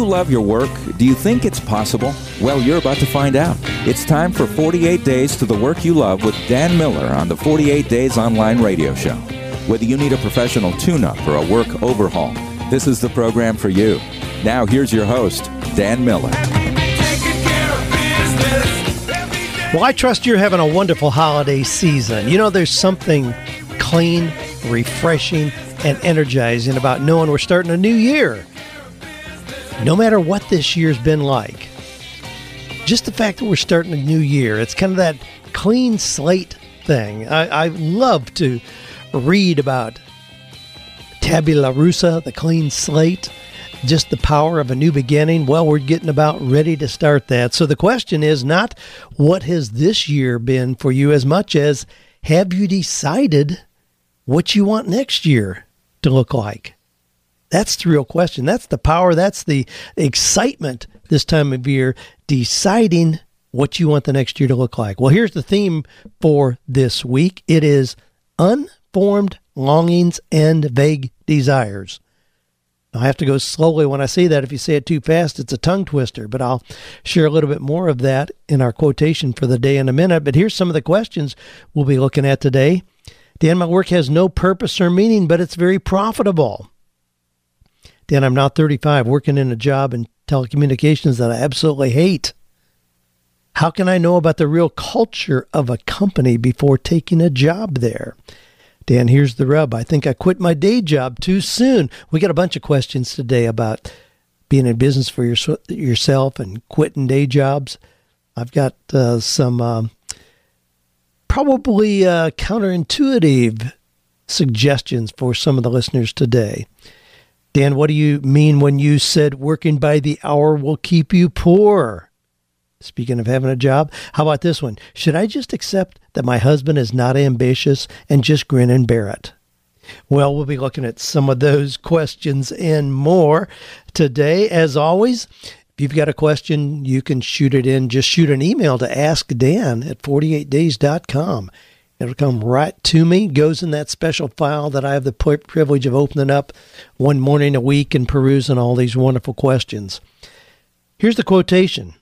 you love your work? Do you think it's possible? Well, you're about to find out. It's time for 48 Days to the Work You Love with Dan Miller on the 48 Days Online Radio Show. Whether you need a professional tune up or a work overhaul, this is the program for you. Now, here's your host, Dan Miller. Well, I trust you're having a wonderful holiday season. You know, there's something clean, refreshing, and energizing about knowing we're starting a new year. No matter what this year's been like, just the fact that we're starting a new year, it's kind of that clean slate thing. I, I love to read about tabula rasa, the clean slate just the power of a new beginning. Well, we're getting about ready to start that. So the question is not what has this year been for you as much as have you decided what you want next year to look like? That's the real question. That's the power. That's the excitement this time of year, deciding what you want the next year to look like. Well, here's the theme for this week it is unformed longings and vague desires. I have to go slowly when I say that. If you say it too fast, it's a tongue twister, but I'll share a little bit more of that in our quotation for the day in a minute. But here's some of the questions we'll be looking at today. Dan, my work has no purpose or meaning, but it's very profitable. Dan, I'm now 35, working in a job in telecommunications that I absolutely hate. How can I know about the real culture of a company before taking a job there? Dan, here's the rub. I think I quit my day job too soon. We got a bunch of questions today about being in business for your, yourself and quitting day jobs. I've got uh, some uh, probably uh, counterintuitive suggestions for some of the listeners today. Dan, what do you mean when you said working by the hour will keep you poor? Speaking of having a job, how about this one? Should I just accept that my husband is not ambitious and just grin and bear it? Well, we'll be looking at some of those questions and more today. As always, if you've got a question, you can shoot it in. Just shoot an email to askdan at 48days.com. It'll come right to me, goes in that special file that I have the privilege of opening up one morning a week and perusing all these wonderful questions. Here's the quotation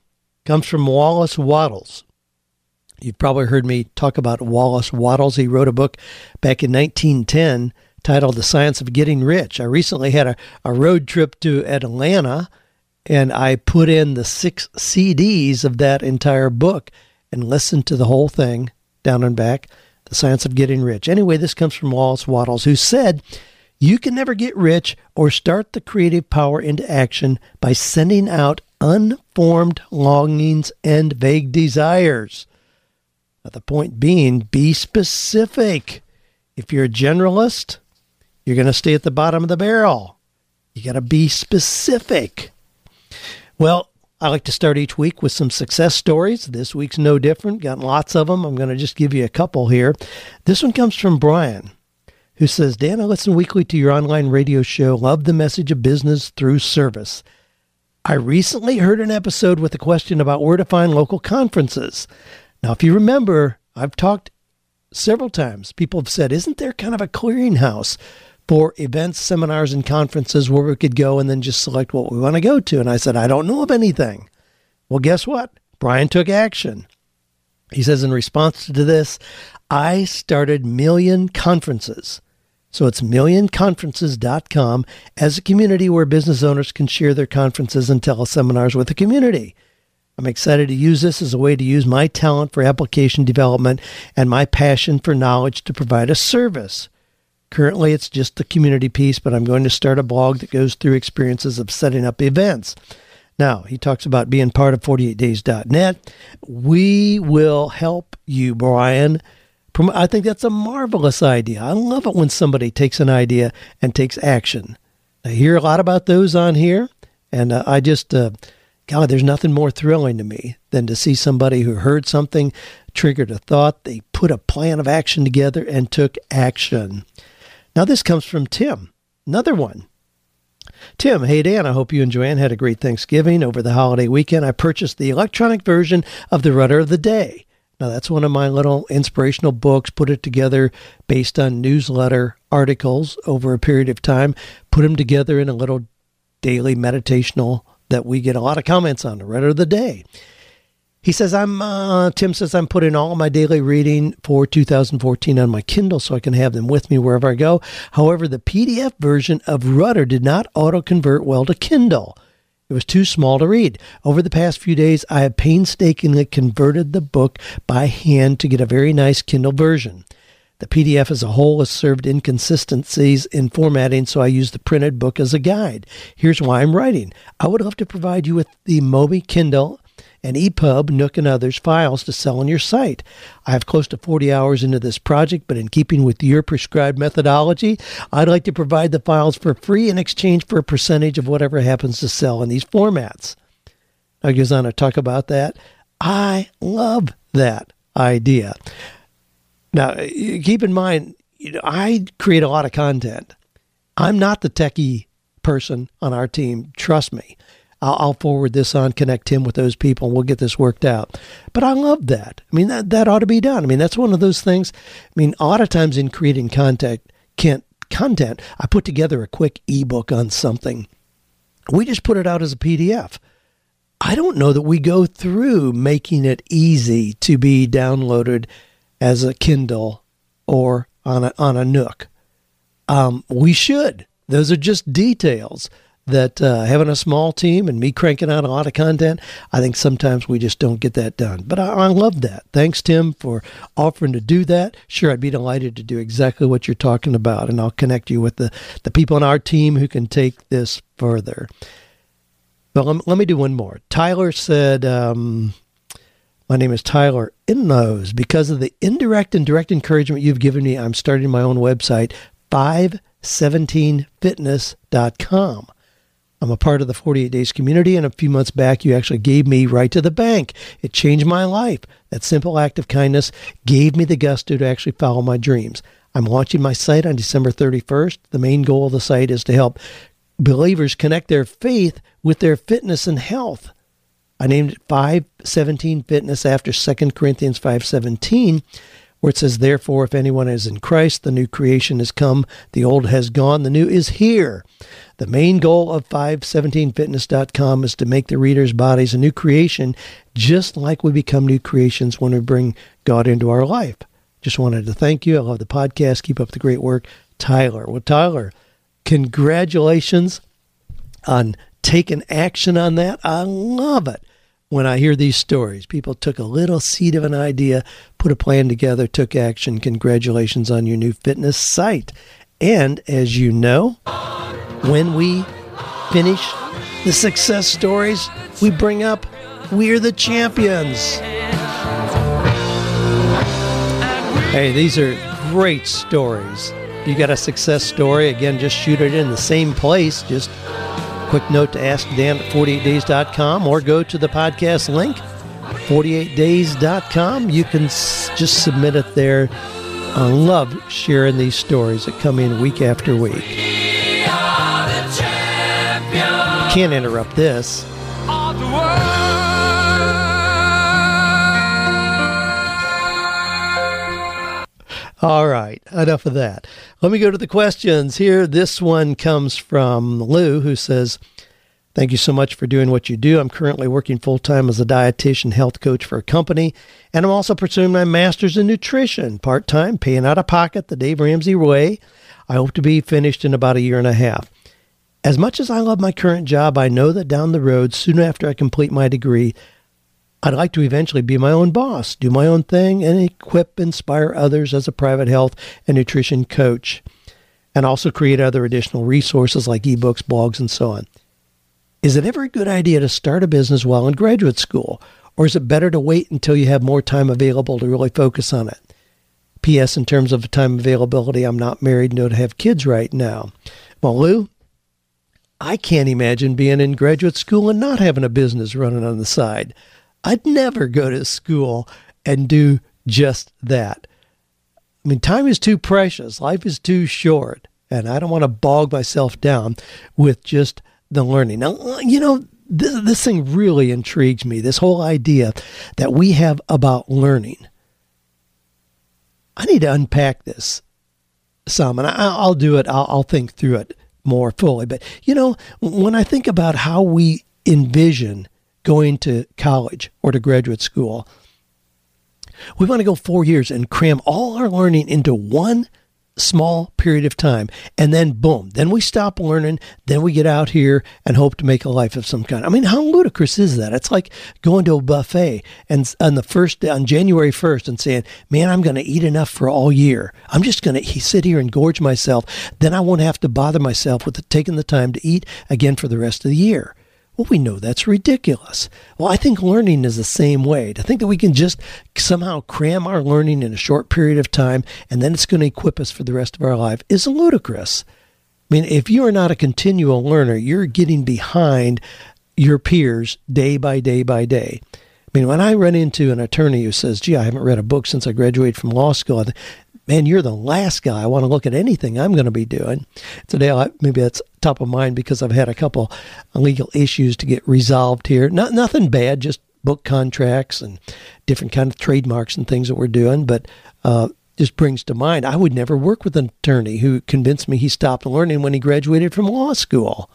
comes from Wallace Wattles. You've probably heard me talk about Wallace Wattles. He wrote a book back in 1910 titled The Science of Getting Rich. I recently had a, a road trip to Atlanta and I put in the six CDs of that entire book and listened to the whole thing down and back. The Science of Getting Rich. Anyway, this comes from Wallace Wattles, who said, You can never get rich or start the creative power into action by sending out unformed longings and vague desires. Now, the point being, be specific. If you're a generalist, you're going to stay at the bottom of the barrel. You got to be specific. Well, I like to start each week with some success stories. This week's no different. Got lots of them. I'm going to just give you a couple here. This one comes from Brian, who says, Dan, I listen weekly to your online radio show. Love the message of business through service. I recently heard an episode with a question about where to find local conferences. Now, if you remember, I've talked several times. People have said, isn't there kind of a clearinghouse for events, seminars, and conferences where we could go and then just select what we want to go to? And I said, I don't know of anything. Well, guess what? Brian took action. He says, in response to this, I started Million Conferences. So it's millionconferences.com as a community where business owners can share their conferences and teleseminars with the community. I'm excited to use this as a way to use my talent for application development and my passion for knowledge to provide a service. Currently, it's just the community piece, but I'm going to start a blog that goes through experiences of setting up events. Now, he talks about being part of 48days.net. We will help you, Brian I think that's a marvelous idea. I love it when somebody takes an idea and takes action. I hear a lot about those on here, and uh, I just, uh, God, there's nothing more thrilling to me than to see somebody who heard something, triggered a thought, they put a plan of action together and took action. Now, this comes from Tim, another one. Tim, hey Dan, I hope you and Joanne had a great Thanksgiving over the holiday weekend. I purchased the electronic version of the Rudder of the Day. Now, that's one of my little inspirational books, put it together based on newsletter articles over a period of time, put them together in a little daily meditational that we get a lot of comments on, the Rudder of the Day. He says, I'm, uh, Tim says, I'm putting all my daily reading for 2014 on my Kindle so I can have them with me wherever I go. However, the PDF version of Rudder did not auto convert well to Kindle. It was too small to read. Over the past few days, I have painstakingly converted the book by hand to get a very nice Kindle version. The PDF as a whole has served inconsistencies in formatting, so I use the printed book as a guide. Here's why I'm writing. I would love to provide you with the Mobi Kindle and EPUB, Nook, and others files to sell on your site. I have close to 40 hours into this project, but in keeping with your prescribed methodology, I'd like to provide the files for free in exchange for a percentage of whatever happens to sell in these formats. Now, to talk about that. I love that idea. Now, keep in mind, you know, I create a lot of content. I'm not the techie person on our team. Trust me. I'll, I'll, forward this on, connect him with those people, and we'll get this worked out. But I love that. I mean, that, that ought to be done. I mean, that's one of those things. I mean, a lot of times in creating content, content, I put together a quick ebook on something. We just put it out as a PDF. I don't know that we go through making it easy to be downloaded as a Kindle or on a, on a Nook. Um, we should. Those are just details that uh, having a small team and me cranking out a lot of content, I think sometimes we just don't get that done. But I, I love that. Thanks, Tim, for offering to do that. Sure, I'd be delighted to do exactly what you're talking about, and I'll connect you with the, the people on our team who can take this further. Well, let, let me do one more. Tyler said, um, my name is Tyler Inlows. Because of the indirect and direct encouragement you've given me, I'm starting my own website, 517fitness.com. I'm a part of the 48 Days community, and a few months back, you actually gave me Write to the Bank. It changed my life. That simple act of kindness gave me the gusto to actually follow my dreams. I'm launching my site on December 31st. The main goal of the site is to help believers connect their faith with their fitness and health. I named it 517 Fitness after 2 Corinthians 517 where it says, Therefore, if anyone is in Christ, the new creation has come, the old has gone, the new is here. The main goal of 517fitness.com is to make the reader's bodies a new creation, just like we become new creations when we bring God into our life. Just wanted to thank you. I love the podcast. Keep up the great work. Tyler. Well, Tyler, congratulations on taking action on that. I love it when I hear these stories. People took a little seed of an idea, put a plan together, took action. Congratulations on your new fitness site. And as you know, when we finish the success stories, we bring up We're the Champions. Hey, these are great stories. You got a success story, again, just shoot it in the same place. Just quick note to ask Dan at 48days.com or go to the podcast link, 48days.com. You can s- just submit it there. I love sharing these stories that come in week after week. Can't interrupt this. All right, enough of that. Let me go to the questions here. This one comes from Lou, who says, Thank you so much for doing what you do. I'm currently working full time as a dietitian health coach for a company, and I'm also pursuing my master's in nutrition part time, paying out of pocket the Dave Ramsey way. I hope to be finished in about a year and a half. As much as I love my current job, I know that down the road, soon after I complete my degree, I'd like to eventually be my own boss, do my own thing, and equip, inspire others as a private health and nutrition coach, and also create other additional resources like ebooks, blogs, and so on. Is it ever a good idea to start a business while in graduate school, or is it better to wait until you have more time available to really focus on it? P.S. In terms of time availability, I'm not married, no to have kids right now. Well, Lou, I can't imagine being in graduate school and not having a business running on the side. I'd never go to school and do just that. I mean, time is too precious, life is too short, and I don't want to bog myself down with just the learning. Now, you know, this, this thing really intrigues me this whole idea that we have about learning. I need to unpack this some, and I, will do it, I'll, I'll think through it more fully. But, you know, when I think about how we envision going to college or to graduate school, we want to go four years and cram all our learning into one small period of time. And then boom then we stop learning then we get out here and hope to make a life of some kind. I mean how ludicrous is that? It's like going to a buffet and on the first on january 1st and saying man i'm going to eat enough for all year. I'm just going to sit here and gorge myself. Then i won't have to bother myself with taking the time to eat again for the rest of the year well, we know that's ridiculous. Well, I think learning is the same way. To think that we can just somehow cram our learning in a short period of time and then it's going to equip us for the rest of our life is ludicrous. I mean, if you are not a continual learner, you're getting behind your peers day by day by day. I mean, when I run into an attorney who says, gee, I haven't read a book since I graduated from law school, man, you're the last guy I want to look at anything I'm going to be doing. Today, I, maybe that's top of mind because I've had a couple legal issues to get resolved here. Not nothing bad, just book contracts and different kind of trademarks and things that we're doing. But uh, just brings to mind, I would never work with an attorney who convinced me he stopped learning when he graduated from law school.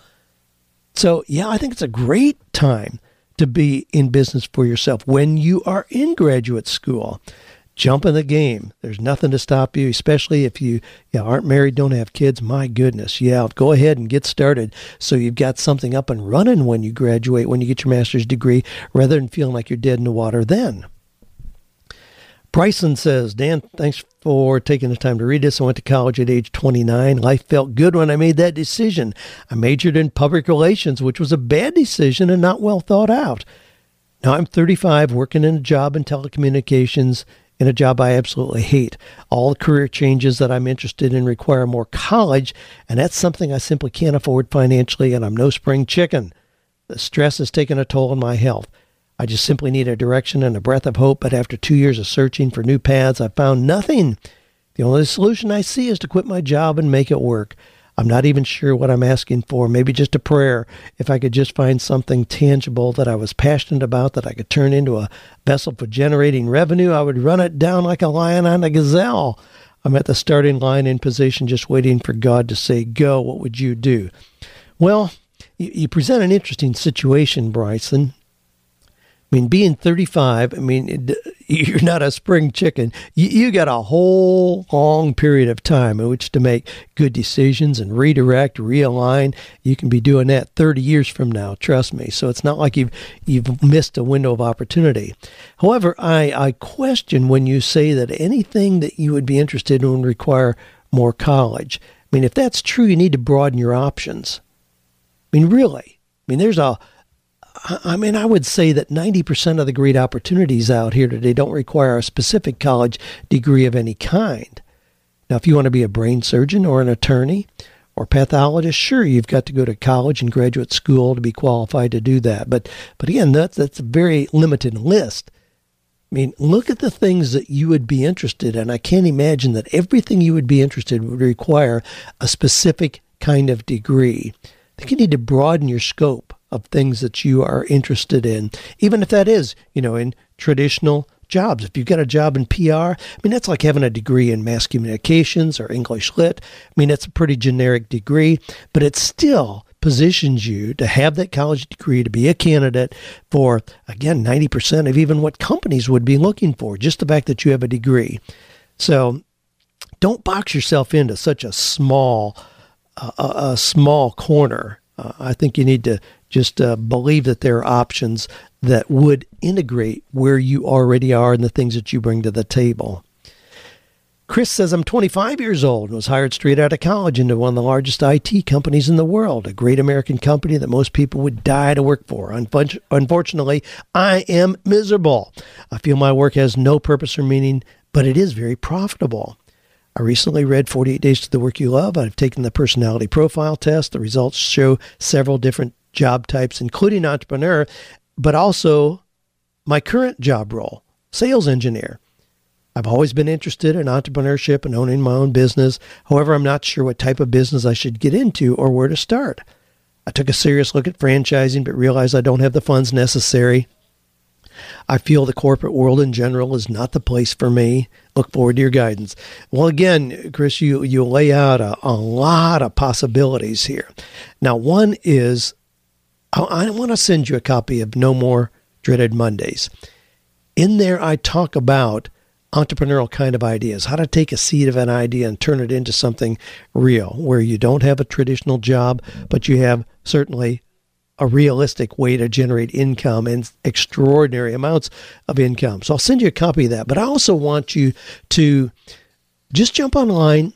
So, yeah, I think it's a great time to be in business for yourself when you are in graduate school jump in the game. There's nothing to stop you, especially if you, you aren't married, don't have kids. My goodness, yeah, go ahead and get started so you've got something up and running when you graduate, when you get your master's degree, rather than feeling like you're dead in the water then. Bryson says, Dan, thanks for taking the time to read this. I went to college at age 29. Life felt good when I made that decision. I majored in public relations, which was a bad decision and not well thought out. Now I'm 35, working in a job in telecommunications in a job I absolutely hate. All the career changes that I'm interested in require more college, and that's something I simply can't afford financially, and I'm no spring chicken. The stress has taken a toll on my health. I just simply need a direction and a breath of hope, but after two years of searching for new paths, I've found nothing. The only solution I see is to quit my job and make it work. I'm not even sure what I'm asking for. Maybe just a prayer. If I could just find something tangible that I was passionate about that I could turn into a vessel for generating revenue, I would run it down like a lion on a gazelle. I'm at the starting line in position, just waiting for God to say, Go, what would you do? Well, you, present an interesting situation, Bryson. I mean, being 35, I mean, you're not a spring chicken. You, you, got a whole long period of time in which to make good decisions and redirect, realign. You can be doing that 30 years from now, trust me. So it's not like you've you've missed a window of opportunity. However, I, I question when you say that anything that you would be interested in would require more college. I mean, if that's true, you need to broaden your options. I mean, really. I mean, there's a I mean, I would say that 90% of the great opportunities out here today don't require a specific college degree of any kind. Now, if you want to be a brain surgeon or an attorney or pathologist, sure, you've got to go to college and graduate school to be qualified to do that. But, but again, that's, that's a very limited list. I mean, look at the things that you would be interested in. I can't imagine that everything you would be interested in would require a specific kind of degree. I think you need to broaden your scope of things that you are interested in, even if that is, you know, in traditional jobs. If you've got a job in PR, I mean, that's like having a degree in mass communications or English lit. I mean, it's a pretty generic degree, but it still positions you to have that college degree to be a candidate for, again, 90% of even what companies would be looking for, just the fact that you have a degree. So don't box yourself into such a small, uh, a, a small corner. Uh, I think you need to just uh, believe that there are options that would integrate where you already are and the things that you bring to the table. Chris says, I'm 25 years old and was hired straight out of college into one of the largest IT companies in the world, a great American company that most people would die to work for. Unfortunately, I am miserable. I feel my work has no purpose or meaning, but it is very profitable. I recently read 48 Days to the Work You Love. I've taken the personality profile test. The results show several different job types, including entrepreneur, but also my current job role, sales engineer. I've always been interested in entrepreneurship and owning my own business. However, I'm not sure what type of business I should get into or where to start. I took a serious look at franchising, but realized I don't have the funds necessary. I feel the corporate world in general is not the place for me. Look forward to your guidance. Well, again, Chris, you, you lay out a, a lot of possibilities here. Now, one is I, want to send you a copy of No More Dreaded Mondays. In there, I talk about entrepreneurial kind of ideas, how to take a seed of an idea and turn it into something real, where you don't have a traditional job, but you have certainly a realistic way to generate income and extraordinary amounts of income. So I'll send you a copy of that. But I also want you to just jump online,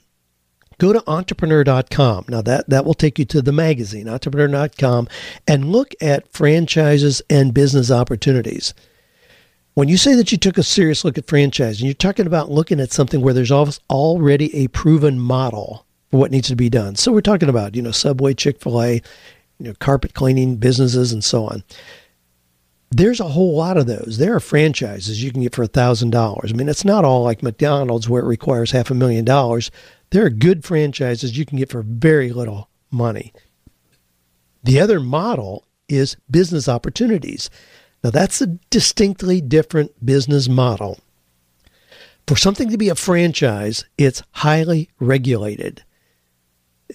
go to entrepreneur.com. Now that that will take you to the magazine, entrepreneur.com, and look at franchises and business opportunities. When you say that you took a serious look at franchise, and you're talking about looking at something where there's already a proven model for what needs to be done. So we're talking about, you know, Subway, Chick-fil-A, you know, carpet cleaning businesses and so on. There's a whole lot of those. There are franchises you can get for $1,000. I mean, it's not all like McDonald's where it requires half a million dollars. There are good franchises you can get for very little money. The other model is business opportunities. Now, that's a distinctly different business model. For something to be a franchise, it's highly regulated.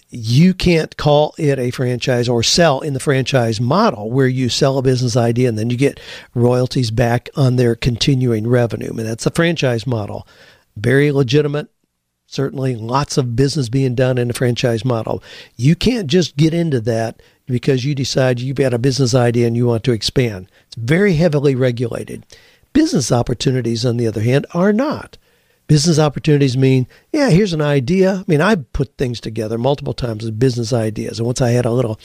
You can't call it a franchise or sell in the franchise model where you sell a business idea and then you get royalties back on their continuing revenue. I mean, that's a franchise model. Very legitimate, certainly lots of business being done in a franchise model. You can't just get into that because you decide you've got a business idea and you want to expand. It's very heavily regulated. Business opportunities, on the other hand, are not. Business opportunities mean, yeah, here's an idea. I mean, I put things together multiple times as business ideas. And once I had a little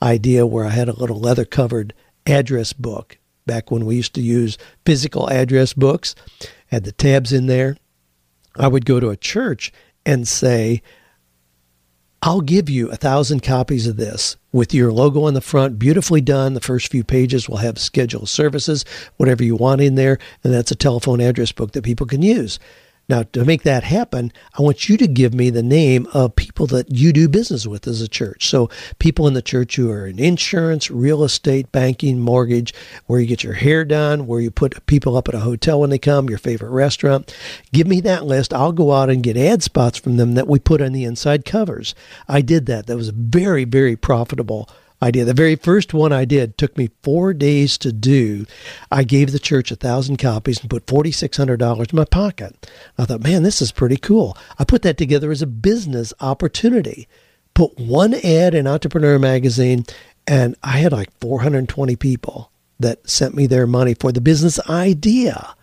idea where I had a little leather covered address book back when we used to use physical address books, had the tabs in there. I would go to a church and say, I'll give you a thousand copies of this with your logo on the front, beautifully done. The first few pages will have scheduled services, whatever you want in there, and that's a telephone address book that people can use. Now, to make that happen, I want you to give me the name of people that you do business with as a church. So, people in the church who are in insurance, real estate, banking, mortgage, where you get your hair done, where you put people up at a hotel when they come, your favorite restaurant. Give me that list. I'll go out and get ad spots from them that we put on the inside covers. I did that. That was very, very profitable idea. The very first one I did took me four days to do. I gave the church a thousand copies and put $4,600 in my pocket. I thought, man, this is pretty cool. I put that together as a business opportunity. Put one ad in Entrepreneur Magazine, and I had like 420 people that sent me their money for the business idea.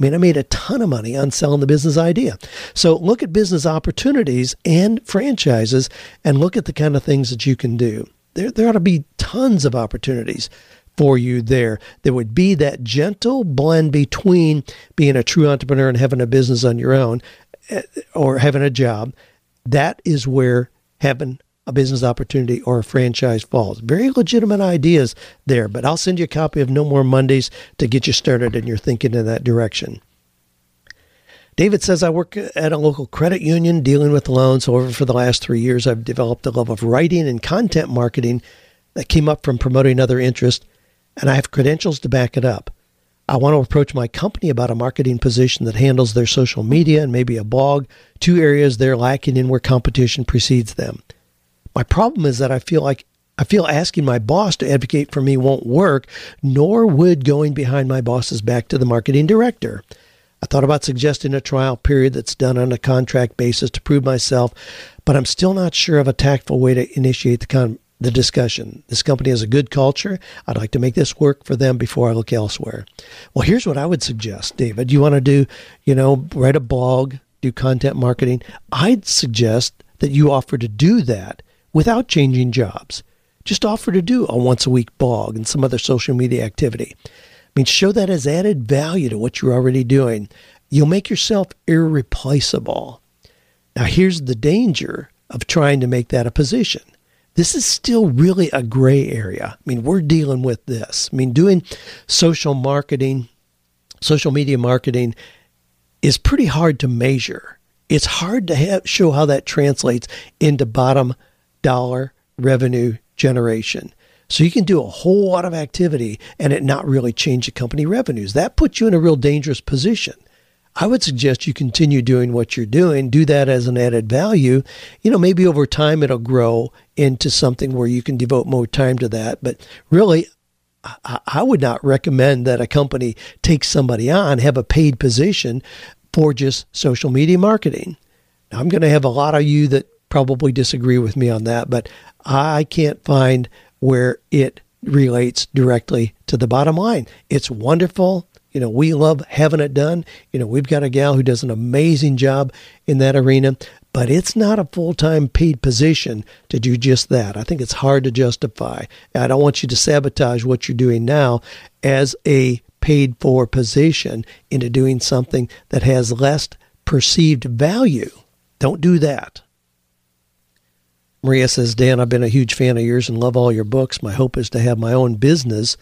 I mean, I made a ton of money on selling the business idea. So look at business opportunities and franchises and look at the kind of things that you can do there, there ought to be tons of opportunities for you there. There would be that gentle blend between being a true entrepreneur and having a business on your own eh, or having a job. That is where having a business opportunity or a franchise falls. Very legitimate ideas there, but I'll send you a copy of No More Mondays to get you started in your thinking in that direction. David says, I work at a local credit union dealing with loans. However, for the last three years, I've developed a love of writing and content marketing that came up from promoting other interests, and I have credentials to back it up. I want to approach my company about a marketing position that handles their social media and maybe a blog, two areas they're lacking in where competition precedes them. My problem is that I feel like I feel asking my boss to advocate for me won't work, nor would going behind my boss's back to the marketing director. I thought about suggesting a trial period that's done on a contract basis to prove myself, but I'm still not sure of a tactful way to initiate the con- the discussion. This company has a good culture. I'd like to make this work for them before I look elsewhere. Well, here's what I would suggest, David. You want to do, you know, write a blog, do content marketing. I'd suggest that you offer to do that without changing jobs. Just offer to do a once a week blog and some other social media activity. I mean, show that as added value to what you're already doing. You'll make yourself irreplaceable. Now, here's the danger of trying to make that a position. This is still really a gray area. I mean, we're dealing with this. I mean, doing social marketing, social media marketing is pretty hard to measure. It's hard to have, show how that translates into bottom dollar revenue generation. So you can do a whole lot of activity and it not really change the company revenues. That puts you in a real dangerous position. I would suggest you continue doing what you're doing, do that as an added value. You know, maybe over time it'll grow into something where you can devote more time to that. But really, I would not recommend that a company take somebody on, have a paid position for just social media marketing. Now, I'm going to have a lot of you that probably disagree with me on that, but I can't find where it relates directly to the bottom line. It's wonderful. You know, we love having it done. You know, we've got a gal who does an amazing job in that arena, but it's not a full time paid position to do just that. I think it's hard to justify. I don't want you to sabotage what you're doing now as a paid for position into doing something that has less perceived value. Don't do that. Maria says, Dan, I've been a huge fan of yours and love all your books. My hope is to have my own business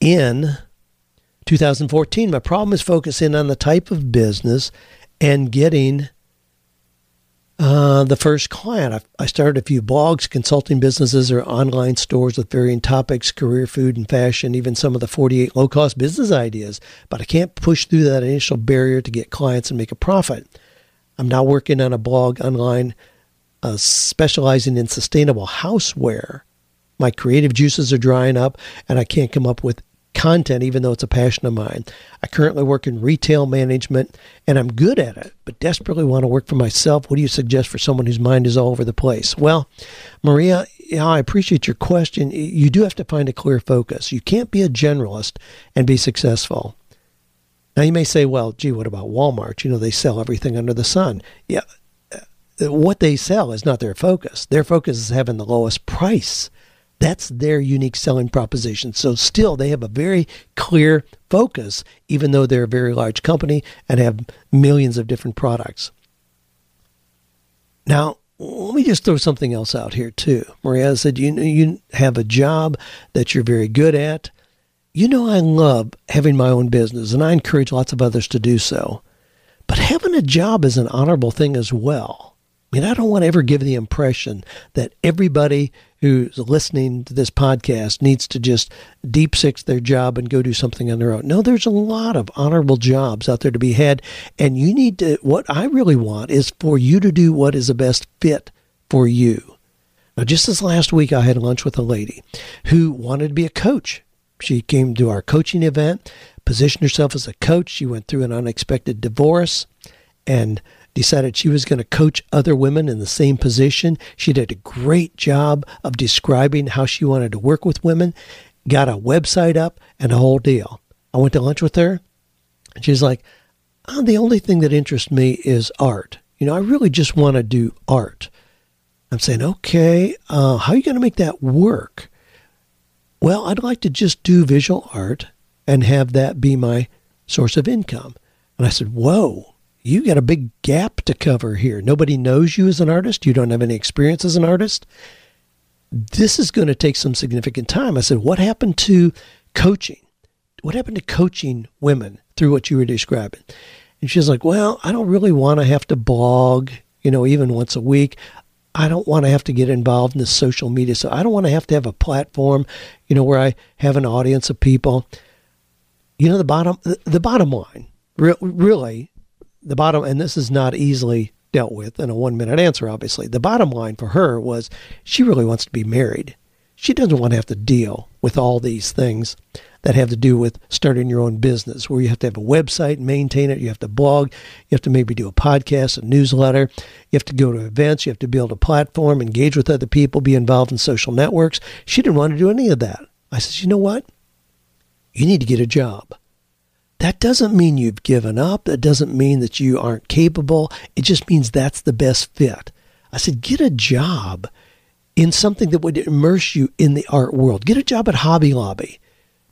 in 2014. My problem is focusing on the type of business and getting uh, the first client. I, I started a few blogs, consulting businesses, or online stores with varying topics career, food, and fashion, even some of the 48 low cost business ideas. But I can't push through that initial barrier to get clients and make a profit. I'm now working on a blog online uh, specializing in sustainable houseware. My creative juices are drying up, and I can't come up with content, even though it's a passion of mine. I currently work in retail management, and I'm good at it, but desperately want to work for myself. What do you suggest for someone whose mind is all over the place? Well, Maria, I appreciate your question. You do have to find a clear focus. You can't be a generalist and be successful. Now, you may say, well, gee, what about Walmart? You know, they sell everything under the sun. Yeah, what they sell is not their focus. Their focus is having the lowest price. That's their unique selling proposition. So, still, they have a very clear focus, even though they're a very large company and have millions of different products. Now, let me just throw something else out here, too. Maria said, you, you have a job that you're very good at. You know, I love having my own business, and I encourage lots of others to do so. But having a job is an honorable thing as well. I mean, I don't want to ever give the impression that everybody who's listening to this podcast needs to just deep six their job and go do something on their own. No, there's a lot of honorable jobs out there to be had. And you need to, what I really want is for you to do what is the best fit for you. Now, just this last week, I had lunch with a lady who wanted to be a coach. She came to our coaching event, positioned herself as a coach. She went through an unexpected divorce and decided she was going to coach other women in the same position. She did a great job of describing how she wanted to work with women, got a website up, and a whole deal. I went to lunch with her, and she's like, oh, The only thing that interests me is art. You know, I really just want to do art. I'm saying, okay, uh, how are you going to make that work? Well, I'd like to just do visual art and have that be my source of income. And I said, whoa, you got a big gap to cover here. Nobody knows you as an artist. You don't have any experience as an artist. This is going to take some significant time. I said, What happened to coaching? What happened to coaching women through what you were describing? And she's like, Well, I don't really want to have to blog, you know, even once a week. I don't want to have to get involved in the social media. So I don't want to have to have a platform, you know, where I have an audience of people. You know, the bottom, the bottom line, really, the bottom, and this is not easily dealt with in a one minute answer, obviously. The bottom line for her was she really wants to be married. She doesn't want to have to deal with all these things that have to do with starting your own business, where you have to have a website, maintain it, you have to blog, you have to maybe do a podcast, a newsletter, you have to go to events, you have to build a platform, engage with other people, be involved in social networks. She didn't want to do any of that. I said, you know what? You need to get a job. That doesn't mean you've given up. That doesn't mean that you aren't capable. It just means that's the best fit. I said, get a job in something that would immerse you in the art world. Get a job at Hobby Lobby.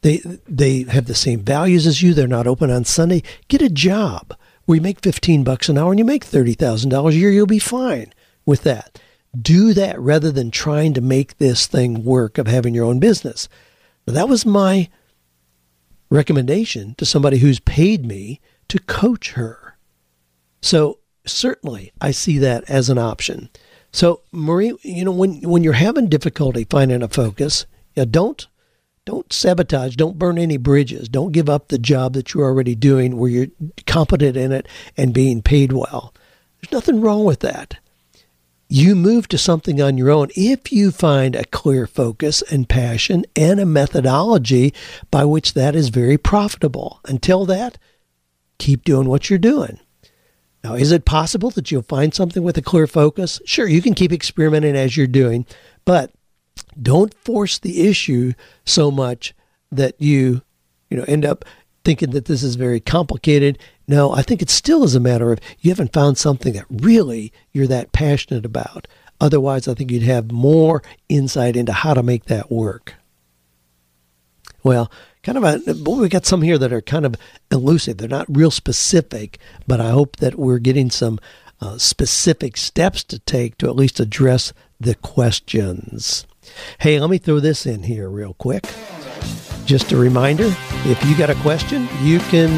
They they have the same values as you. They're not open on Sunday. Get a job where you make 15 bucks an hour and you make $30,000 a year. You'll be fine with that. Do that rather than trying to make this thing work of having your own business. Now, that was my recommendation to somebody who's paid me to coach her. So certainly I see that as an option. So Marie, you know, when when you're having difficulty finding a focus, you know, don't don't sabotage, don't burn any bridges, don't give up the job that you're already doing where you're competent in it and being paid well. There's nothing wrong with that. You move to something on your own if you find a clear focus and passion and a methodology by which that is very profitable. Until that, keep doing what you're doing. Now, is it possible that you'll find something with a clear focus? Sure, you can keep experimenting as you're doing, but don't force the issue so much that you, you know, end up thinking that this is very complicated. No, I think it still is a matter of you haven't found something that really you're that passionate about. Otherwise, I think you'd have more insight into how to make that work. Well, kind of a boy, we got some here that are kind of elusive. They're not real specific, but I hope that we're getting some uh, specific steps to take to at least address the questions. Hey, let me throw this in here real quick. Just a reminder if you got a question, you can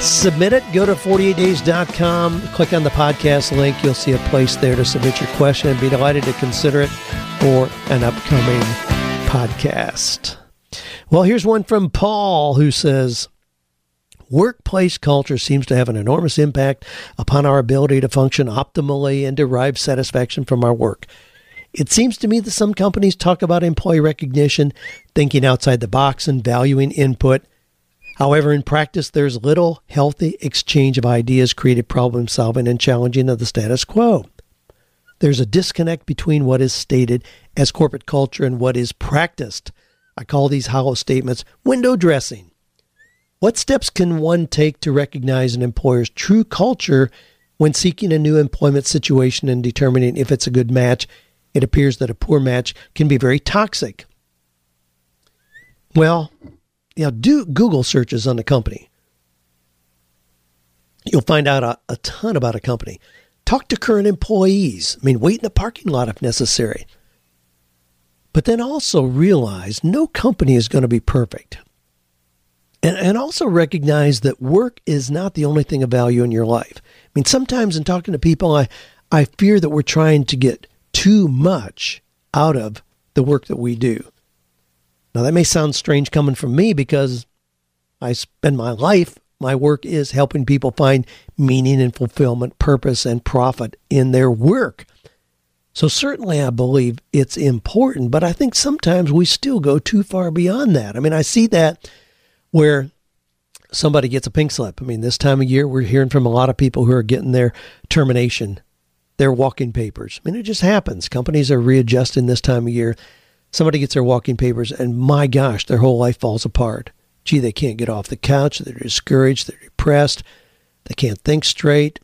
submit it. Go to 48days.com, click on the podcast link. You'll see a place there to submit your question and be delighted to consider it for an upcoming podcast. Well, here's one from Paul who says, Workplace culture seems to have an enormous impact upon our ability to function optimally and derive satisfaction from our work. It seems to me that some companies talk about employee recognition, thinking outside the box, and valuing input. However, in practice, there's little healthy exchange of ideas, creative problem solving, and challenging of the status quo. There's a disconnect between what is stated as corporate culture and what is practiced. I call these hollow statements window dressing. What steps can one take to recognize an employer's true culture when seeking a new employment situation and determining if it's a good match? It appears that a poor match can be very toxic. Well, know, do Google searches on the company. You'll find out a, a ton about a company. Talk to current employees. I mean, wait in the parking lot if necessary. But then also realize no company is going to be perfect. And, and also recognize that work is not the only thing of value in your life. I mean, sometimes in talking to people, I, I fear that we're trying to get too much out of the work that we do. Now, that may sound strange coming from me because I spend my life, my work is helping people find meaning and fulfillment, purpose, and profit in their work. So, certainly, I believe it's important, but I think sometimes we still go too far beyond that. I mean, I see that where somebody gets a pink slip. I mean, this time of year, we're hearing from a lot of people who are getting their termination, their walking papers. I mean, it just happens. Companies are readjusting this time of year. Somebody gets their walking papers, and my gosh, their whole life falls apart. Gee, they can't get off the couch. They're discouraged. They're depressed. They can't think straight.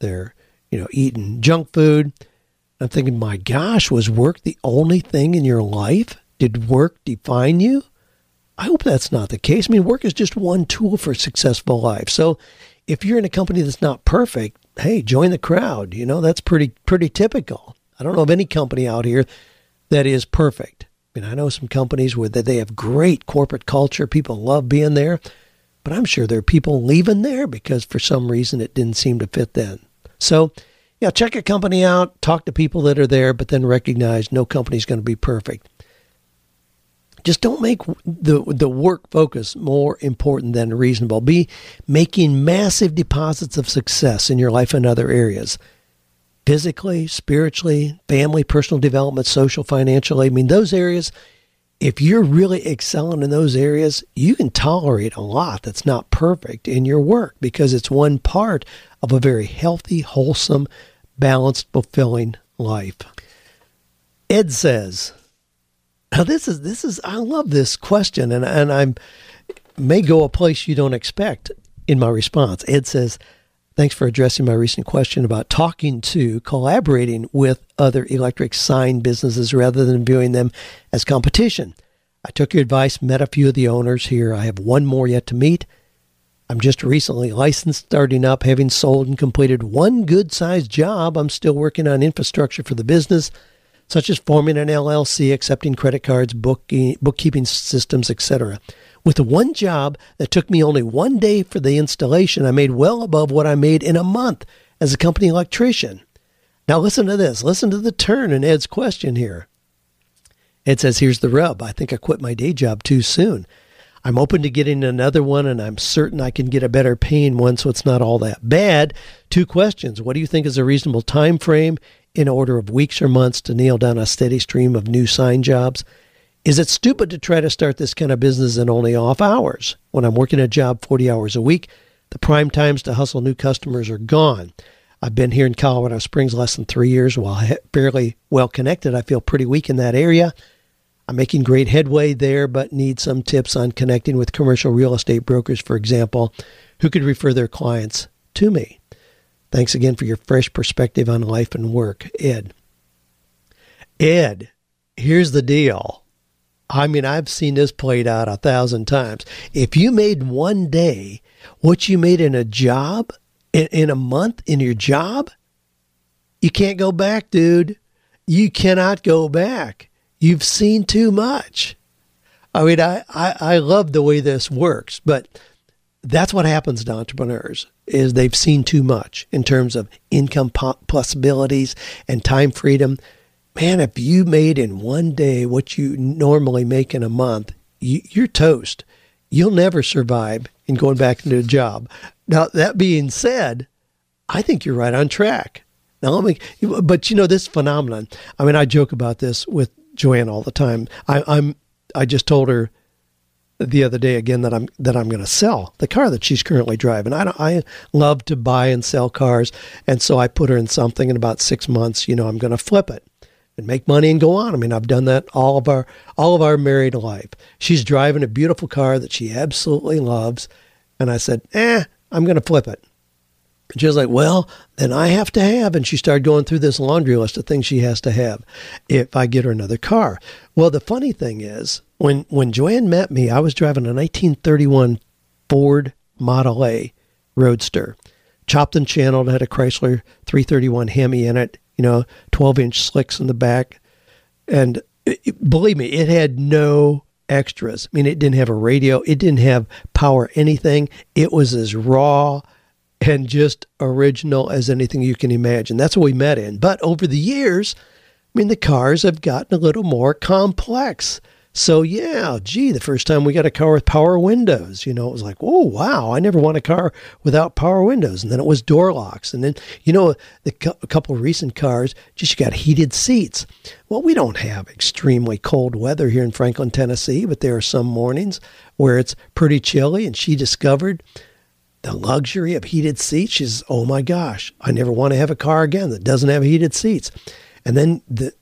They're, you know, eating junk food. I'm thinking, my gosh, was work the only thing in your life? Did work define you? I hope that's not the case. I mean, work is just one tool for a successful life. So if you're in a company that's not perfect, hey, join the crowd. You know, that's pretty pretty typical. I don't know of any company out here that is perfect. I mean, I know some companies where they have great corporate culture. People love being there. But I'm sure there are people leaving there because for some reason it didn't seem to fit then. So yeah, check a company out, talk to people that are there, but then recognize no company is going to be perfect. Just don't make the the work focus more important than reasonable. Be making massive deposits of success in your life in other areas. Physically, spiritually, family, personal development, social, financially. I mean, those areas, if you're really excelling in those areas, you can tolerate a lot that's not perfect in your work because it's one part of a very healthy, wholesome, balanced, fulfilling life. Ed says, now this is this is I love this question and and I'm may go a place you don't expect in my response. Ed says, Thanks for addressing my recent question about talking to, collaborating with other electric sign businesses rather than viewing them as competition. I took your advice, met a few of the owners here. I have one more yet to meet. I'm just recently licensed, starting up, having sold and completed one good sized job. I'm still working on infrastructure for the business, such as forming an LLC, accepting credit cards, booking, bookkeeping systems, etc. With one job that took me only one day for the installation, I made well above what I made in a month as a company electrician. Now, listen to this. Listen to the turn in Ed's question here. Ed says, Here's the rub. I think I quit my day job too soon. I'm open to getting another one, and I'm certain I can get a better paying one so it's not all that bad. Two questions. What do you think is a reasonable time frame in order of weeks or months to nail down a steady stream of new sign jobs? Is it stupid to try to start this kind of business in only off hours? When I'm working a job 40 hours a week, the prime times to hustle new customers are gone. I've been here in Colorado Springs less than three years. While fairly well connected, I feel pretty weak in that area. I'm making great headway there, but need some tips on connecting with commercial real estate brokers, for example, who could refer their clients to me. Thanks again for your fresh perspective on life and work, Ed. Ed, here's the deal. I mean, I've seen this played out a thousand times. If you made one day what you made in a job, in, in a month in your job, you can't go back, dude. You cannot go back. You've seen too much. I mean, I, I, I love the way this works, but that's what happens to entrepreneurs is they've seen too much in terms of income possibilities and time freedom. Man, if you made in one day what you normally make in a month, you, you're toast. You'll never survive in going back into a job. Now, that being said, I think you're right on track. Now, let me, but you know, this phenomenon, I mean, I joke about this with Joanne all the time. I, I'm I just told her the other day again that I'm that I'm going to sell the car that she's currently driving. I I love to buy and sell cars, and so I put her in something. In about six months, you know, I'm going to flip it and make money and go on. I mean, I've done that all of our all of our married life. She's driving a beautiful car that she absolutely loves, and I said, "Eh, I'm going to flip it." And she was like, Well, then I have to have. And she started going through this laundry list of things she has to have if I get her another car. Well, the funny thing is, when, when Joanne met me, I was driving a 1931 Ford Model A Roadster, chopped and channeled, had a Chrysler 331 Hemi in it, you know, 12 inch slicks in the back. And it, believe me, it had no extras. I mean, it didn't have a radio, it didn't have power anything. It was as raw and just original as anything you can imagine. That's what we met in. But over the years, I mean, the cars have gotten a little more complex. So, yeah, gee, the first time we got a car with power windows, you know, it was like, oh, wow, I never want a car without power windows. And then it was door locks. And then, you know, the, a couple recent cars just got heated seats. Well, we don't have extremely cold weather here in Franklin, Tennessee, but there are some mornings where it's pretty chilly. And she discovered the luxury of heated seats. She's, oh my gosh, I never want to have a car again that doesn't have heated seats. And then the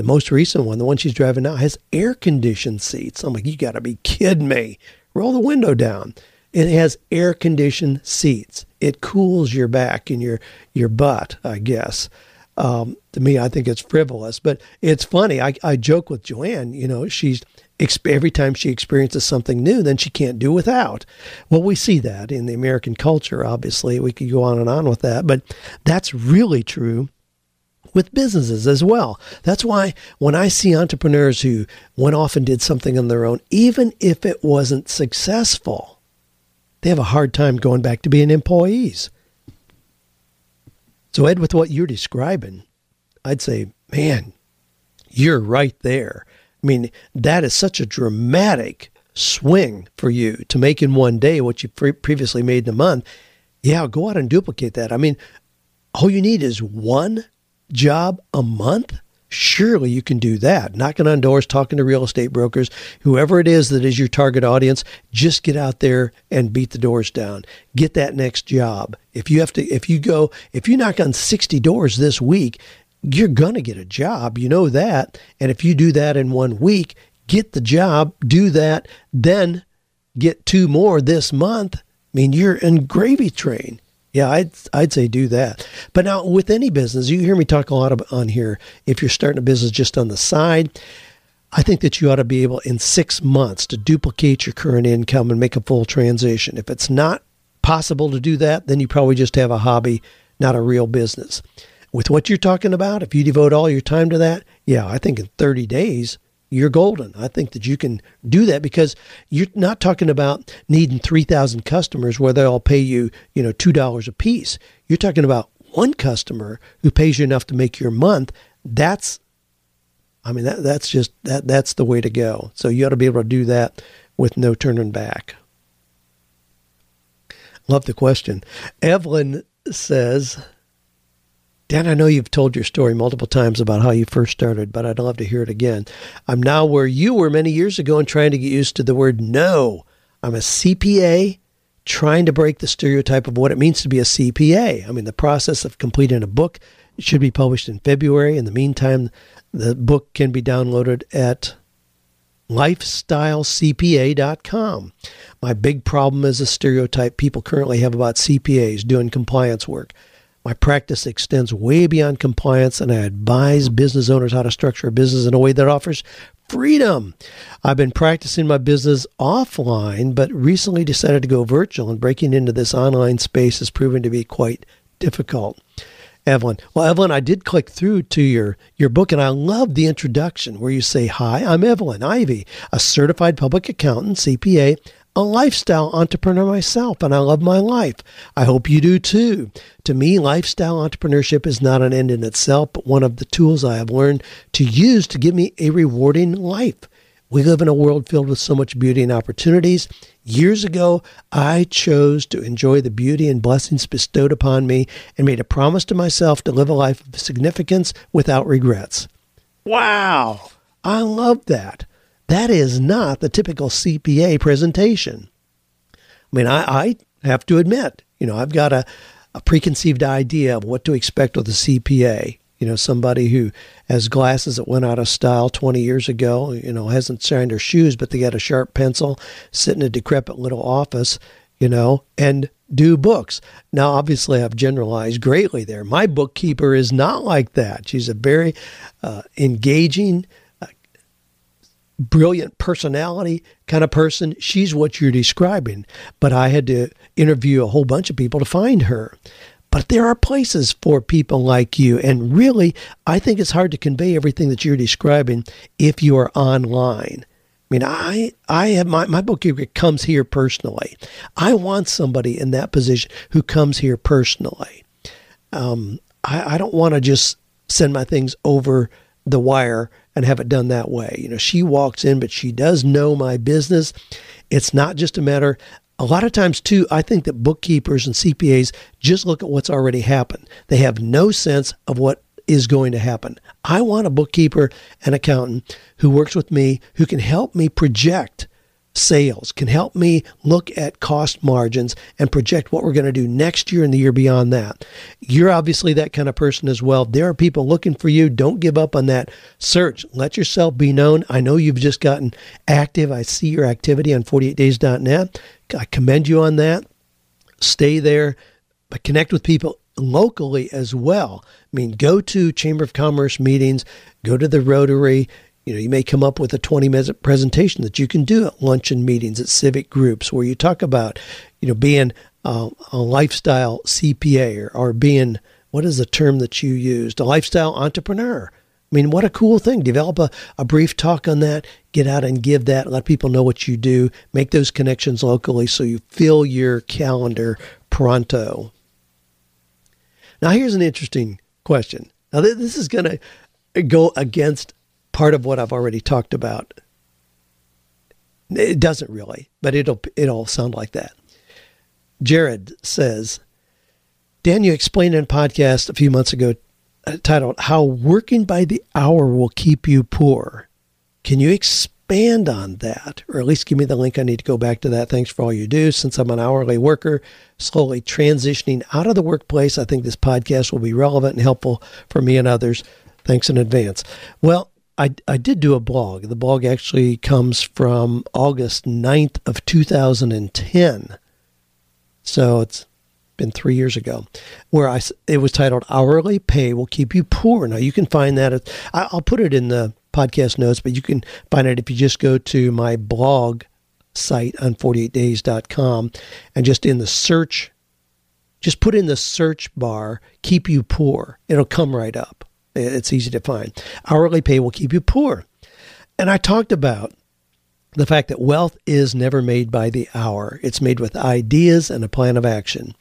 the most recent one, the one she's driving now, has air conditioned seats. I'm like, you got to be kidding me. Roll the window down. It has air conditioned seats. It cools your back and your your butt, I guess. Um, to me, I think it's frivolous, but it's funny. I, I joke with Joanne. You know, she's every time she experiences something new, then she can't do without. Well, we see that in the American culture, obviously. We could go on and on with that, but that's really true with businesses as well. That's why when I see entrepreneurs who went off and did something on their own, even if it wasn't successful, they have a hard time going back to being employees. So, Ed, with what you're describing, I'd say, man, you're right there. I mean, that is such a dramatic swing for you to make in one day what you pre- previously made in a month. Yeah, go out and duplicate that. I mean, all you need is one job a month. Surely you can do that. Knocking on doors, talking to real estate brokers, whoever it is that is your target audience, just get out there and beat the doors down. Get that next job. If you have to, if you go, if you knock on 60 doors this week, you're going to get a job. You know that. And if you do that in one week, get the job, do that, then get two more this month. I mean, you're in gravy train. Yeah, I'd I'd say do that. But now with any business, you hear me talk a lot on here. If you're starting a business just on the side, I think that you ought to be able in six months to duplicate your current income and make a full transition. If it's not possible to do that, then you probably just have a hobby, not a real business with what you're talking about, if you devote all your time to that, yeah, I think in 30 days, you're golden. I think that you can do that because you're not talking about needing 3,000 customers where they all pay you, you know, $2 a piece. You're talking about one customer who pays you enough to make your month. That's I mean, that, that's just that that's the way to go. So you ought to be able to do that with no turning back. Love the question. Evelyn says, Dan, I know you've told your story multiple times about how you first started, but I'd love to hear it again. I'm now where you were many years ago and trying to get used to the word no. I'm a CPA trying to break the stereotype of what it means to be a CPA. I mean, the process of completing a book should be published in February. In the meantime, the book can be downloaded at lifestylecpa.com. My big problem is a stereotype people currently have about CPAs doing compliance work. My practice extends way beyond compliance, and I advise business owners how to structure a business in a way that offers freedom. I've been practicing my business offline, but recently decided to go virtual, and breaking into this online space has proven to be quite difficult. Evelyn. Well, Evelyn, I did click through to your, your book and I love the introduction where you say, Hi, I'm Evelyn Ivy, a certified public accountant, CPA, a lifestyle entrepreneur myself, and I love my life. I hope you do too. To me, lifestyle entrepreneurship is not an end in itself, but one of the tools I have learned to use to give me a rewarding life. We live in a world filled with so much beauty and opportunities. Years ago, I chose to enjoy the beauty and blessings bestowed upon me and made a promise to myself to live a life of significance without regrets. Wow! I love that. That is not the typical CPA presentation. I mean, I, I have to admit, you know, I've got a, a preconceived idea of what to expect with a CPA you know, somebody who has glasses that went out of style 20 years ago, you know, hasn't shined her shoes, but they got a sharp pencil, sit in a decrepit little office, you know, and do books. Now, obviously, I've generalized greatly there. My bookkeeper is not like that. She's a very uh, engaging, brilliant personality kind of person. She's what you're describing. But I had to interview a whole bunch of people to find her. But there are places for people like you. And really, I think it's hard to convey everything that you're describing if you are online. I mean, I I have my, my bookkeeper comes here personally. I want somebody in that position who comes here personally. Um, I, I don't want to just send my things over the wire and have it done that way. You know, she walks in, but she does know my business. It's not just a matter a lot of times, too, I think that bookkeepers and CPAs just look at what's already happened. They have no sense of what is going to happen. I want a bookkeeper and accountant who works with me who can help me project sales, can help me look at cost margins and project what we're going to do next year and the year beyond that. You're obviously that kind of person as well. There are people looking for you. Don't give up on that search. Let yourself be known. I know you've just gotten active. I see your activity on 48days.net. I commend you on that. Stay there, but connect with people locally as well. I mean, go to Chamber of Commerce meetings, go to the Rotary, you know, you may come up with a 20 minute presentation that you can do at luncheon meetings, at civic groups, where you talk about, you know, being uh, a lifestyle CPA or, or being, what is the term that you used? A lifestyle entrepreneur. I mean, what a cool thing. Develop a, a brief talk on that, get out and give that, let people know what you do, make those connections locally so you fill your calendar pronto. Now, here's an interesting question. Now, this is going to go against part of what I've already talked about. It doesn't really, but it'll it'll sound like that. Jared says, Dan, you explained in a podcast a few months ago uh, titled "How Working by the Hour Will Keep You Poor." Can you expand on that, or at least give me the link? I need to go back to that. Thanks for all you do. Since I'm an hourly worker, slowly transitioning out of the workplace, I think this podcast will be relevant and helpful for me and others. Thanks in advance. Well, I, I did do a blog. The blog actually comes from August 9th of 2010. So it's been three years ago, where I, it was titled Hourly Pay Will Keep You Poor. Now you can find that. At, I'll put it in the podcast notes, but you can find it if you just go to my blog site on 48days.com and just in the search, just put in the search bar, keep you poor. It'll come right up. It's easy to find. Hourly pay will keep you poor. And I talked about the fact that wealth is never made by the hour, it's made with ideas and a plan of action.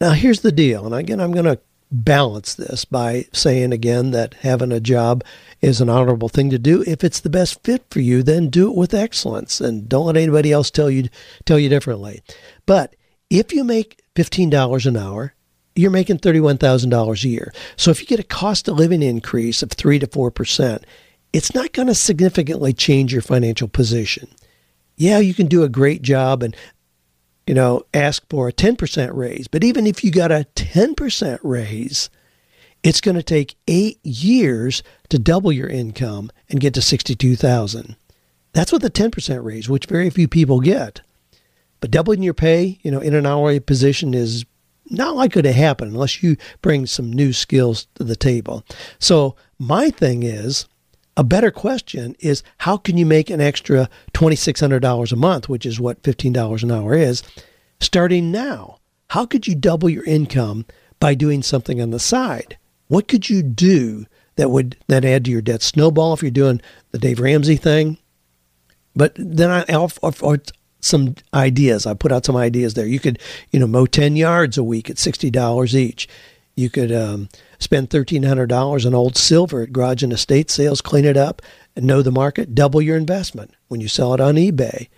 Now, here's the deal. And again, I'm going to balance this by saying again that having a job is an honorable thing to do. If it's the best fit for you, then do it with excellence and don't let anybody else tell you tell you differently. But if you make $15 an hour, you're making $31,000 a year. So if you get a cost of living increase of 3 to 4%, it's not going to significantly change your financial position. Yeah, you can do a great job and you know, ask for a 10% raise. But even if you got a 10% raise, it's going to take 8 years to double your income and get to 62,000. That's what the 10% raise, which very few people get. But doubling your pay, you know, in an hourly position is not likely to happen unless you bring some new skills to the table. So, my thing is a better question is how can you make an extra $2,600 a month, which is what $15 an hour is, starting now? How could you double your income by doing something on the side? What could you do that would then add to your debt snowball if you're doing the Dave Ramsey thing? But then I some ideas. I put out some ideas there. You could, you know, mow 10 yards a week at $60 each. You could um, spend $1,300 on old silver at garage and estate sales, clean it up, and know the market, double your investment when you sell it on eBay.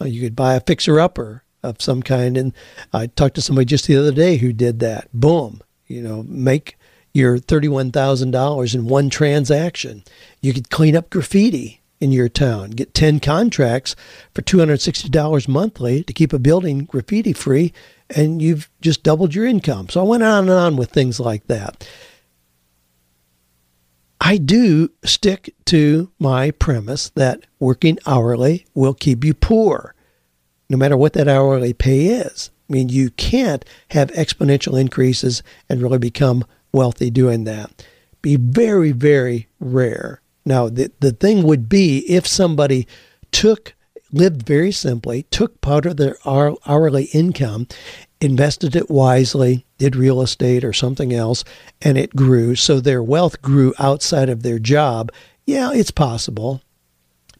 Uh, you could buy a fixer upper of some kind. And I talked to somebody just the other day who did that. Boom, you know, make your $31,000 in one transaction. You could clean up graffiti in your town, get 10 contracts for $260 monthly to keep a building graffiti free, and you've just doubled your income. So I went on and on with things like that. I do stick to my premise that working hourly will keep you poor, no matter what that hourly pay is. I mean, you can't have exponential increases and really become wealthy doing that. Be very, very rare. Now, the, the thing would be if somebody took lived very simply, took part of their hourly income, invested it wisely, did real estate or something else, and it grew. So their wealth grew outside of their job. Yeah, it's possible.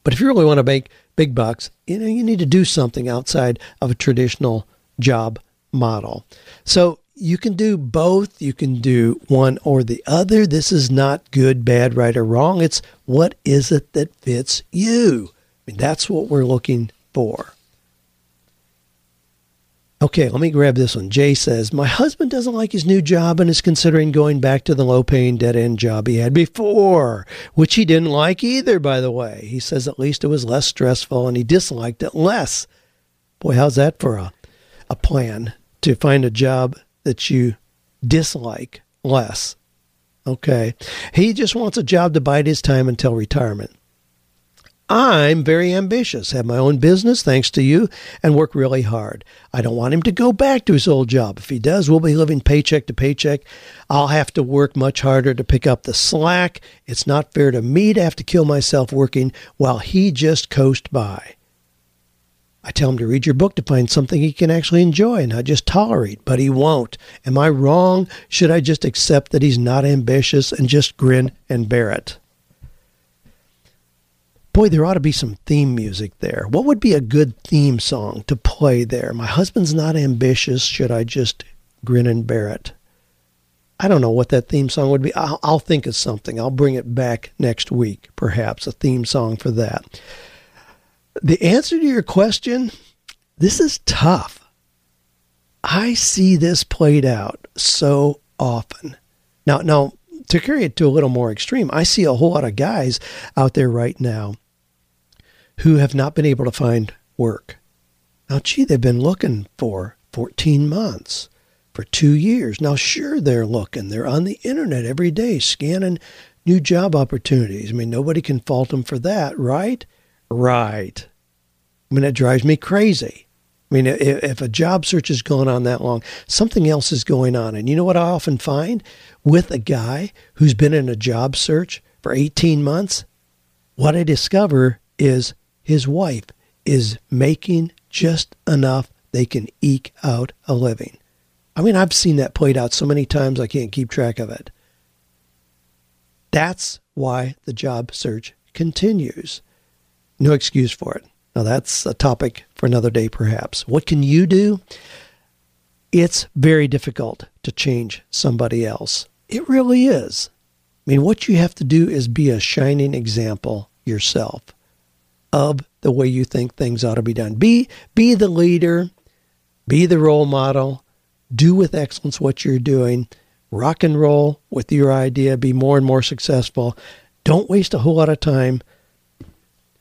But if you really want to make big bucks, you know, you need to do something outside of a traditional job model. So you can do both. You can do one or the other. This is not good, bad, right, or wrong. It's what is it that fits you? I mean, that's what we're looking for. Okay, let me grab this one. Jay says, My husband doesn't like his new job and is considering going back to the low paying dead end job he had before, which he didn't like either, by the way. He says at least it was less stressful and he disliked it less. Boy, how's that for a, a plan to find a job that you dislike less? Okay. He just wants a job to bide his time until retirement. I'm very ambitious, have my own business thanks to you, and work really hard. I don't want him to go back to his old job. If he does, we'll be living paycheck to paycheck. I'll have to work much harder to pick up the slack. It's not fair to me to have to kill myself working while he just coast by. I tell him to read your book to find something he can actually enjoy and not just tolerate, but he won't. Am I wrong? Should I just accept that he's not ambitious and just grin and bear it? boy, there ought to be some theme music there. What would be a good theme song to play there? My husband's not ambitious. Should I just grin and bear it? I don't know what that theme song would be. I'll, I'll think of something. I'll bring it back next week, perhaps a theme song for that. The answer to your question this is tough. I see this played out so often. Now, now to carry it to a little more extreme, I see a whole lot of guys out there right now who have not been able to find work. Now, gee, they've been looking for 14 months, for two years. Now, sure, they're looking. They're on the internet every day scanning new job opportunities. I mean, nobody can fault them for that, right? Right. I mean, it drives me crazy. I mean, if a job search has gone on that long, something else is going on. And you know what I often find with a guy who's been in a job search for 18 months? What I discover is his wife is making just enough they can eke out a living. I mean, I've seen that played out so many times I can't keep track of it. That's why the job search continues. No excuse for it. Now, that's a topic for another day, perhaps. What can you do? it's very difficult to change somebody else. It really is. I mean, what you have to do is be a shining example yourself of the way you think things ought to be done. Be be the leader, be the role model, do with excellence what you're doing, rock and roll with your idea, be more and more successful. Don't waste a whole lot of time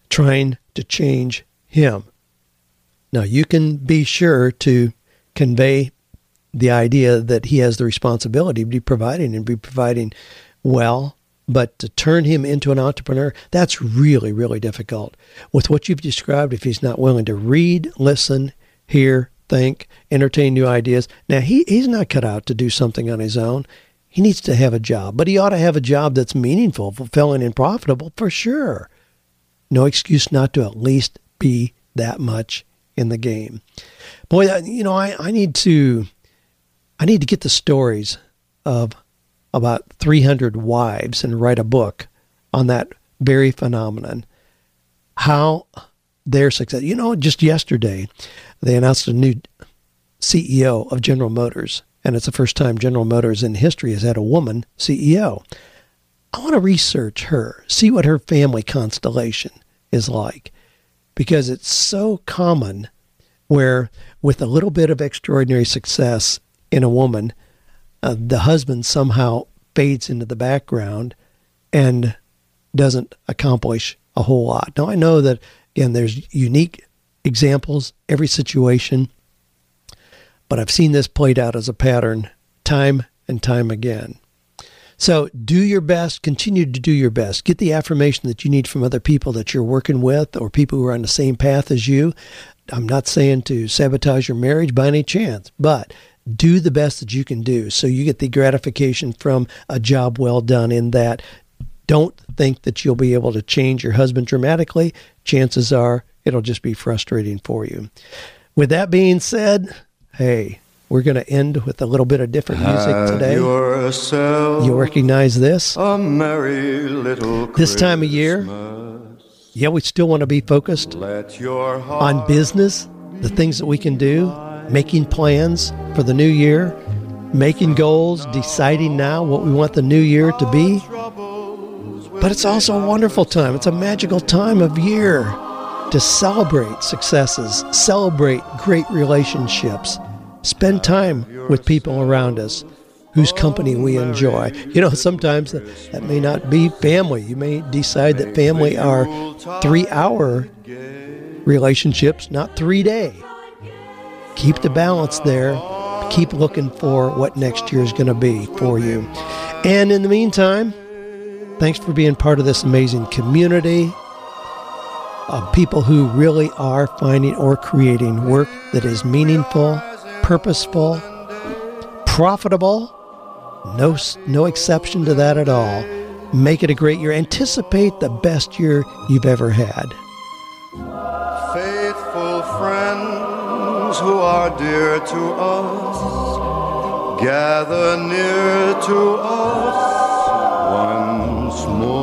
trying to change him. Now, you can be sure to convey the idea that he has the responsibility to be providing and be providing well, but to turn him into an entrepreneur, that's really, really difficult. With what you've described, if he's not willing to read, listen, hear, think, entertain new ideas, now he, he's not cut out to do something on his own. He needs to have a job, but he ought to have a job that's meaningful, fulfilling, and profitable for sure. No excuse not to at least be that much in the game. Boy, you know, I, I need to I need to get the stories of about 300 wives and write a book on that very phenomenon. How their success. You know, just yesterday, they announced a new CEO of General Motors, and it's the first time General Motors in history has had a woman CEO. I want to research her, see what her family constellation is like, because it's so common where, with a little bit of extraordinary success in a woman, uh, the husband somehow fades into the background and doesn't accomplish a whole lot. Now, I know that, again, there's unique examples, every situation, but I've seen this played out as a pattern time and time again. So do your best, continue to do your best. Get the affirmation that you need from other people that you're working with or people who are on the same path as you. I'm not saying to sabotage your marriage by any chance, but do the best that you can do so you get the gratification from a job well done in that don't think that you'll be able to change your husband dramatically chances are it'll just be frustrating for you with that being said hey we're going to end with a little bit of different music today. You recognize this? this time of year, yeah, we still want to be focused on business, the things that we can do, making plans for the new year, making goals, deciding now what we want the new year to be. But it's also a wonderful time. It's a magical time of year to celebrate successes, celebrate great relationships, spend time with people around us whose company we enjoy. You know, sometimes that may not be family. You may decide that family are three hour relationships, not three day keep the balance there. Keep looking for what next year is going to be for you. And in the meantime, thanks for being part of this amazing community of people who really are finding or creating work that is meaningful, purposeful, profitable. No, no exception to that at all. Make it a great year. Anticipate the best year you've ever had. Faithful friends who are dear to us gather near to us once more.